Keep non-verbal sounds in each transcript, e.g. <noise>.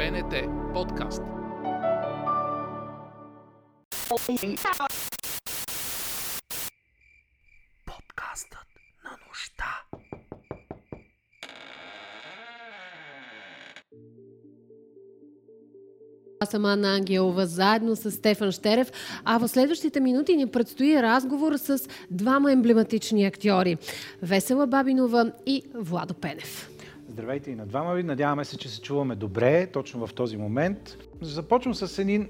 БНТ подкаст. Подкастът на нощта. Аз съм Анна Ангелова, заедно с Стефан Штерев, а в следващите минути ни предстои разговор с двама емблематични актьори – Весела Бабинова и Владо Пенев. Здравейте и на двама ви. Надяваме се, че се чуваме добре, точно в този момент. Започвам с един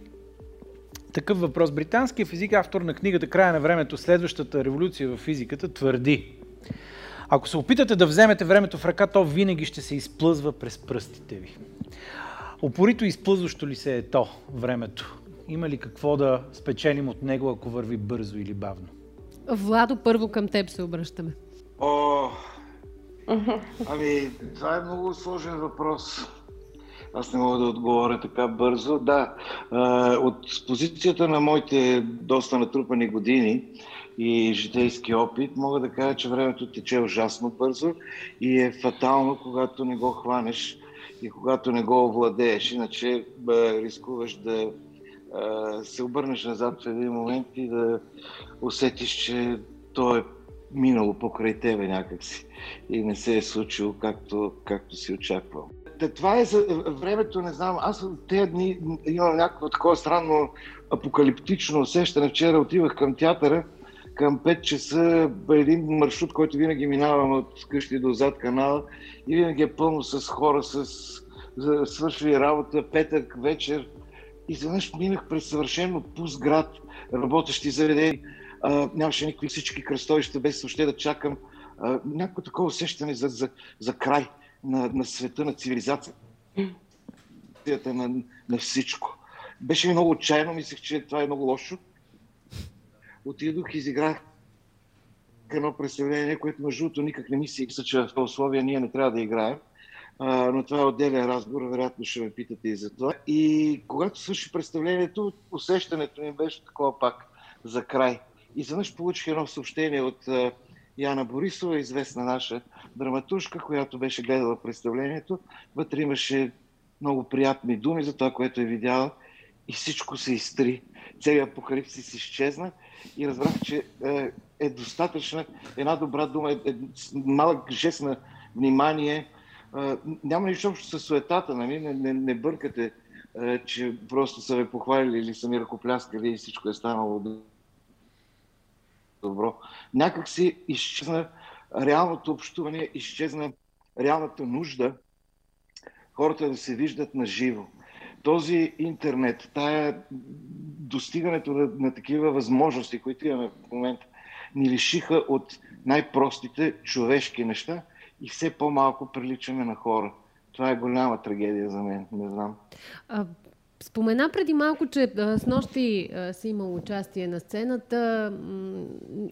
такъв въпрос. Британският физик, автор на книгата Края на времето, следващата революция в физиката, твърди Ако се опитате да вземете времето в ръка, то винаги ще се изплъзва през пръстите ви. Опорито изплъзващо ли се е то времето? Има ли какво да спечелим от него, ако върви бързо или бавно? Владо, първо към теб се обръщаме. О, <laughs> ами, това е много сложен въпрос. Аз не мога да отговоря така бързо. Да, от позицията на моите доста натрупани години и житейски опит, мога да кажа, че времето тече ужасно бързо и е фатално, когато не го хванеш и когато не го овладееш. Иначе рискуваш да се обърнеш назад в един момент и да усетиш, че то е минало покрай тебе някакси и не се е случило както, както си очаквал. Това е за времето, не знам, аз тези дни имам някакво такова странно апокалиптично усещане. Вчера отивах към театъра, към 5 часа един маршрут, който винаги минавам от къщи до зад канала и винаги е пълно с хора, с свършили работа, петък, вечер. Изведнъж минах през съвършено пуст град, работещи заведения. Нямаше никакви всички кръстовища, без въобще да чакам. някакво такова усещане за, за, за край на, на света, на цивилизацията, на, на всичко. Беше ми много отчаяно, мислех, че това е много лошо. Отидох изиграх едно представление, което между другото никак не ми се че в условия ние не трябва да играем. А, но това е отделен разговор, вероятно ще ме питате и за това. И когато свърши представлението, усещането ми беше такова пак за край. И заднъж получих едно съобщение от Яна Борисова, известна наша драматуршка, която беше гледала представлението. Вътре имаше много приятни думи за това, което е видяла и всичко се изтри. Целият апокалипсис изчезна и разбрах, че е, достатъчна една добра дума, е, е малък жест на внимание. Няма нищо общо с суетата, нали? не, не, не бъркате, че просто са ме похвалили или са ми ръкопляскали и всичко е станало добро. Някак си изчезна реалното общуване, изчезна реалната нужда хората да се виждат на живо. Този интернет, тая достигането на, на такива възможности, които имаме в момента, ни лишиха от най-простите човешки неща и все по-малко приличаме на хора. Това е голяма трагедия за мен, не знам. Спомена преди малко, че с нощи си имал участие на сцената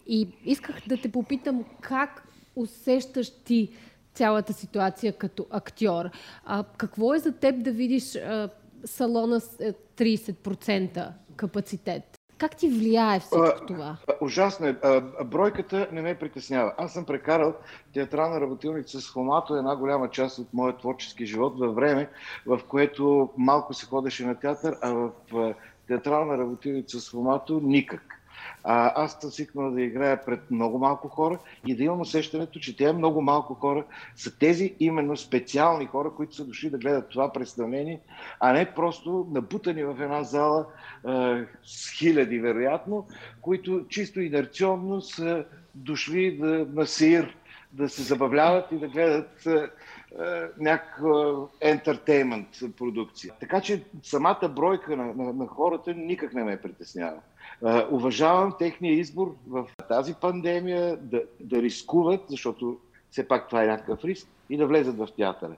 и исках да те попитам как усещаш ти цялата ситуация като актьор. А, какво е за теб да видиш а, салона с 30% е, капацитет? Как ти влияе всичко а, това? Ужасно е. Бройката не ме притеснява. Аз съм прекарал театрална работилница с Хомато една голяма част от моят творчески живот във време, в което малко се ходеше на театър, а в театрална работилница с Хомато никак. А, аз съм свикнал да играя пред много малко хора и да имам усещането, че тези много малко хора са тези именно специални хора, които са дошли да гледат това представление, а не просто набутани в една зала а, с хиляди, вероятно, които чисто инерционно са дошли да, на сир, да се забавляват и да гледат а, някаква ентертеймент продукция. Така че самата бройка на, на, на хората никак не ме притеснява. Уважавам техния избор в тази пандемия да, да рискуват, защото все пак това е някакъв риск, и да влезат в театъра.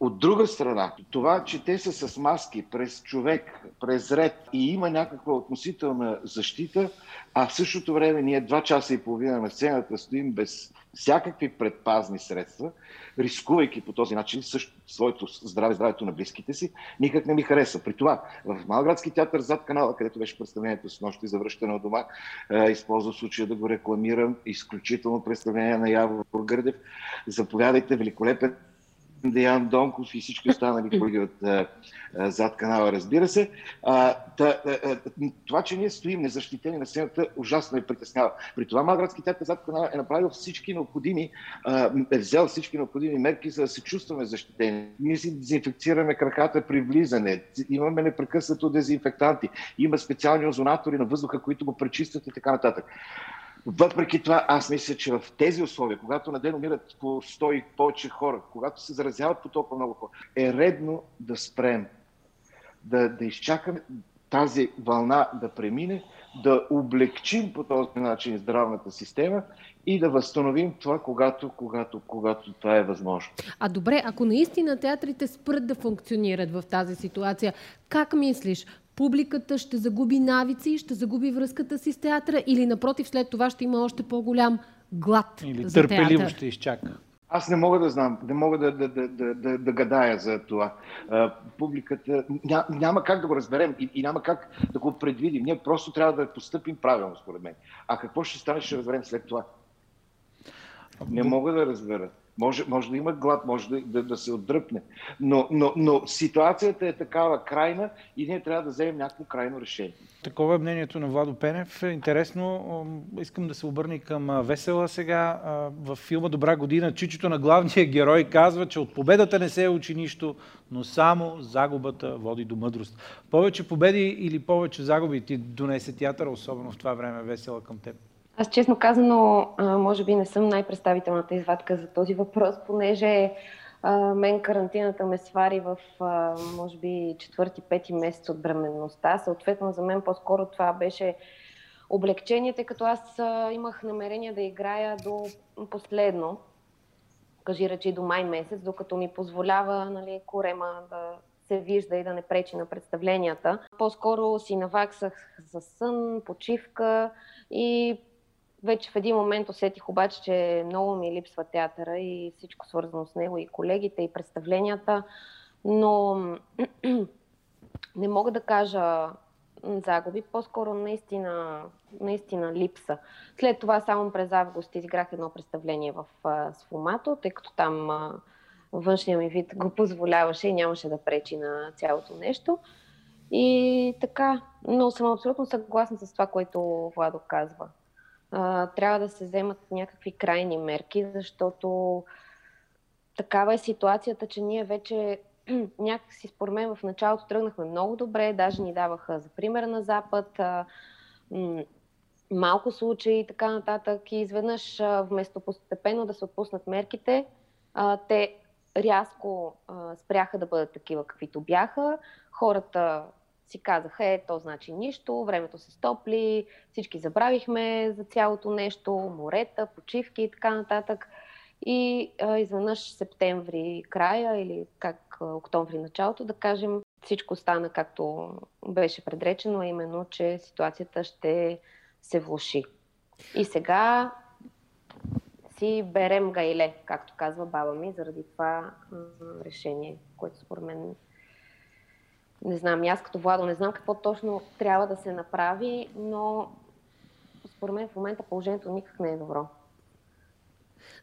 От друга страна, това, че те са с маски през човек, през ред и има някаква относителна защита, а в същото време ние два часа и половина на сцената стоим без всякакви предпазни средства, рискувайки по този начин също своето здраве, здравето на близките си, никак не ми хареса. При това, в Малградски театър зад канала, където беше представлението с нощи за връщане от дома, е, използвам случая да го рекламирам. Изключително представление на Яво Гърдев. Заповядайте, великолепен Деян Донков и всички останали колеги от зад канала, разбира се. Това, че ние стоим незащитени на сцената, ужасно ме притеснява. При това Малградски театър зад канала е направил всички необходими, е взел всички необходими мерки, за да се чувстваме защитени. Ние си дезинфекцираме краката при влизане, имаме непрекъснато дезинфектанти, има специални озонатори на въздуха, които го пречистват и така нататък. Въпреки това, аз мисля, че в тези условия, когато на ден умират по 100 и повече хора, когато се заразяват по толкова много хора, е редно да спрем, да, да изчакаме тази вълна да премине, да облегчим по този начин здравната система и да възстановим това, когато, когато, когато това е възможно. А добре, ако наистина театрите спрат да функционират в тази ситуация, как мислиш? Публиката ще загуби навици, ще загуби връзката си с театъра или напротив след това ще има още по-голям глад Или за търпеливо театър. ще изчака. Аз не мога да знам, не мога да, да, да, да, да, да гадая за това. А, публиката ня, няма как да го разберем и, и няма как да го предвидим. Ние просто трябва да постъпим правилно, според мен. А какво ще стане, ще разберем след това. Не мога да разбера. Може, може да има глад, може да, да, да се отдръпне. Но, но, но ситуацията е такава крайна и ние трябва да вземем някакво крайно решение. Такова е мнението на Владо Пенев. Интересно, искам да се обърна и към Весела сега. В филма Добра година чичото на главния <laughs> герой казва, че от победата не се учи нищо, но само загубата води до мъдрост. Повече победи или повече загуби ти донесе театъра, особено в това време, Весела към теб? Аз честно казано, може би не съм най-представителната извадка за този въпрос, понеже мен карантината ме свари в, може би, четвърти, пети месец от бременността. Съответно, за мен по-скоро това беше облегчение, тъй като аз имах намерение да играя до последно, кажи речи до май месец, докато ми позволява нали, корема да се вижда и да не пречи на представленията. По-скоро си наваксах за сън, почивка и вече в един момент усетих обаче, че много ми липсва театъра и всичко свързано с него, и колегите, и представленията, но <clears throat> не мога да кажа загуби, по-скоро наистина, наистина липса. След това само през август изиграх едно представление в Сфомато, тъй като там външния ми вид го позволяваше и нямаше да пречи на цялото нещо. И така, но съм абсолютно съгласна с това, което Владо казва а, трябва да се вземат някакви крайни мерки, защото такава е ситуацията, че ние вече <clears throat> някакси според мен в началото тръгнахме много добре, даже ни даваха за пример на Запад, малко случаи и така нататък и изведнъж вместо постепенно да се отпуснат мерките, те рязко спряха да бъдат такива каквито бяха. Хората си казаха, е, то значи нищо, времето се стопли, всички забравихме за цялото нещо, морета, почивки и така нататък. И а, изведнъж септември края или как октомври началото, да кажем, всичко стана както беше предречено, а именно, че ситуацията ще се влуши. И сега си берем гайле, както казва баба ми, заради това решение, което според мен не знам, аз като Владо не знам какво точно трябва да се направи, но според мен в момента положението никак не е добро.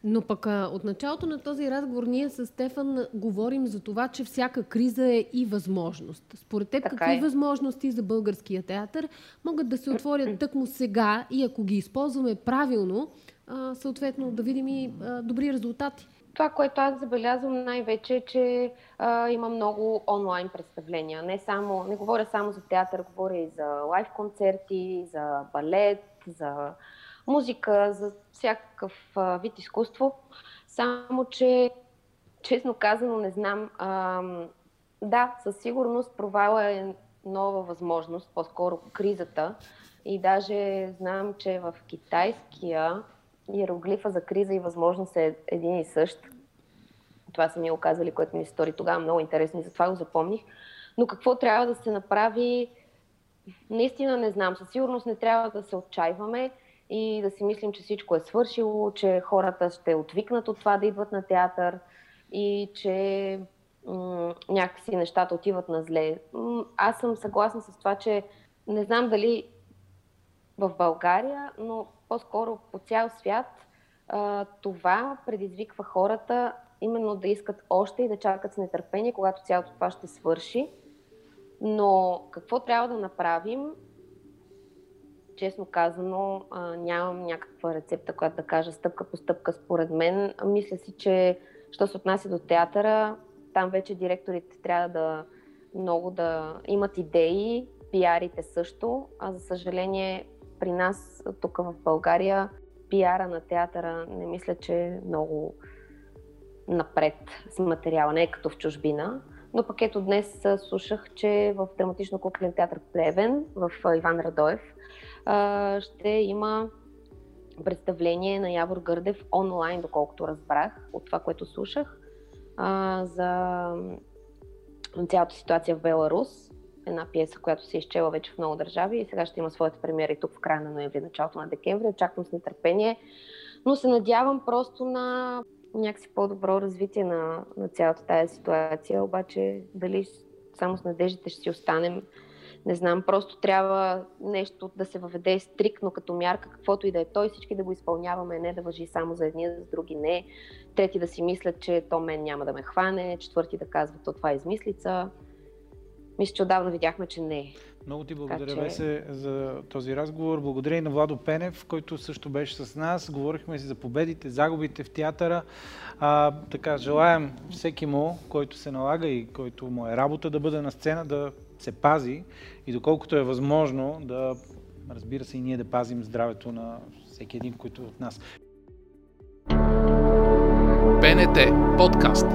Но пък а, от началото на този разговор ние с Стефан говорим за това, че всяка криза е и възможност. Според теб Така какви е. възможности за българския театър могат да се отворят <clears throat> тъкмо сега и ако ги използваме правилно, а, съответно да видим и а, добри резултати? Това, което аз забелязвам най-вече е, че а, има много онлайн представления. Не, само, не говоря само за театър, говоря и за лайв концерти, за балет, за музика, за всякакъв а, вид изкуство. Само, че честно казано не знам. А, да, със сигурност провала е нова възможност, по-скоро кризата. И даже знам, че в китайския иероглифа за криза и възможност е един и същ. Това са ми го казали, което ми се стори тогава много интересно и затова го запомних. Но какво трябва да се направи, наистина не знам. Със сигурност не трябва да се отчаиваме и да си мислим, че всичко е свършило, че хората ще отвикнат от това да идват на театър и че м- някакси нещата отиват на зле. М- аз съм съгласна с това, че не знам дали в България, но по-скоро по цял свят а, това предизвиква хората именно да искат още и да чакат с нетърпение, когато цялото това ще свърши. Но какво трябва да направим? Честно казано, нямам някаква рецепта, която да кажа стъпка по стъпка според мен. Мисля си, че що се отнася до театъра, там вече директорите трябва да много да имат идеи, пиарите също, а за съжаление при нас тук в България пиара на театъра не мисля, че е много напред с материала, не е като в чужбина. Но пък ето днес слушах, че в драматично куклен театър Плевен, в Иван Радоев, ще има представление на Явор Гърдев онлайн, доколкото разбрах от това, което слушах, за цялата ситуация в Беларус. Една пиеса, която се изчела вече в много държави и сега ще има своята премиера и тук в края на ноември, началото на декември. Очаквам с нетърпение, но се надявам просто на някакси по-добро развитие на, на цялата тази ситуация, обаче дали само с надеждите ще си останем, не знам, просто трябва нещо да се въведе стрикно като мярка, каквото и да е той, всички да го изпълняваме, не да въжи само за едни, за други не. Трети да си мислят, че то мен няма да ме хване, четвърти да казват, то това е измислица. Мисля, че отдавна видяхме, че не е. Много ти благодаря, че... Весе, за този разговор. Благодаря и на Владо Пенев, който също беше с нас. Говорихме си за победите, загубите в театъра. А, така, желаем всеки му, който се налага и който му е работа да бъде на сцена, да се пази и доколкото е възможно да, разбира се, и ние да пазим здравето на всеки един, който е от нас. БНТ подкаст.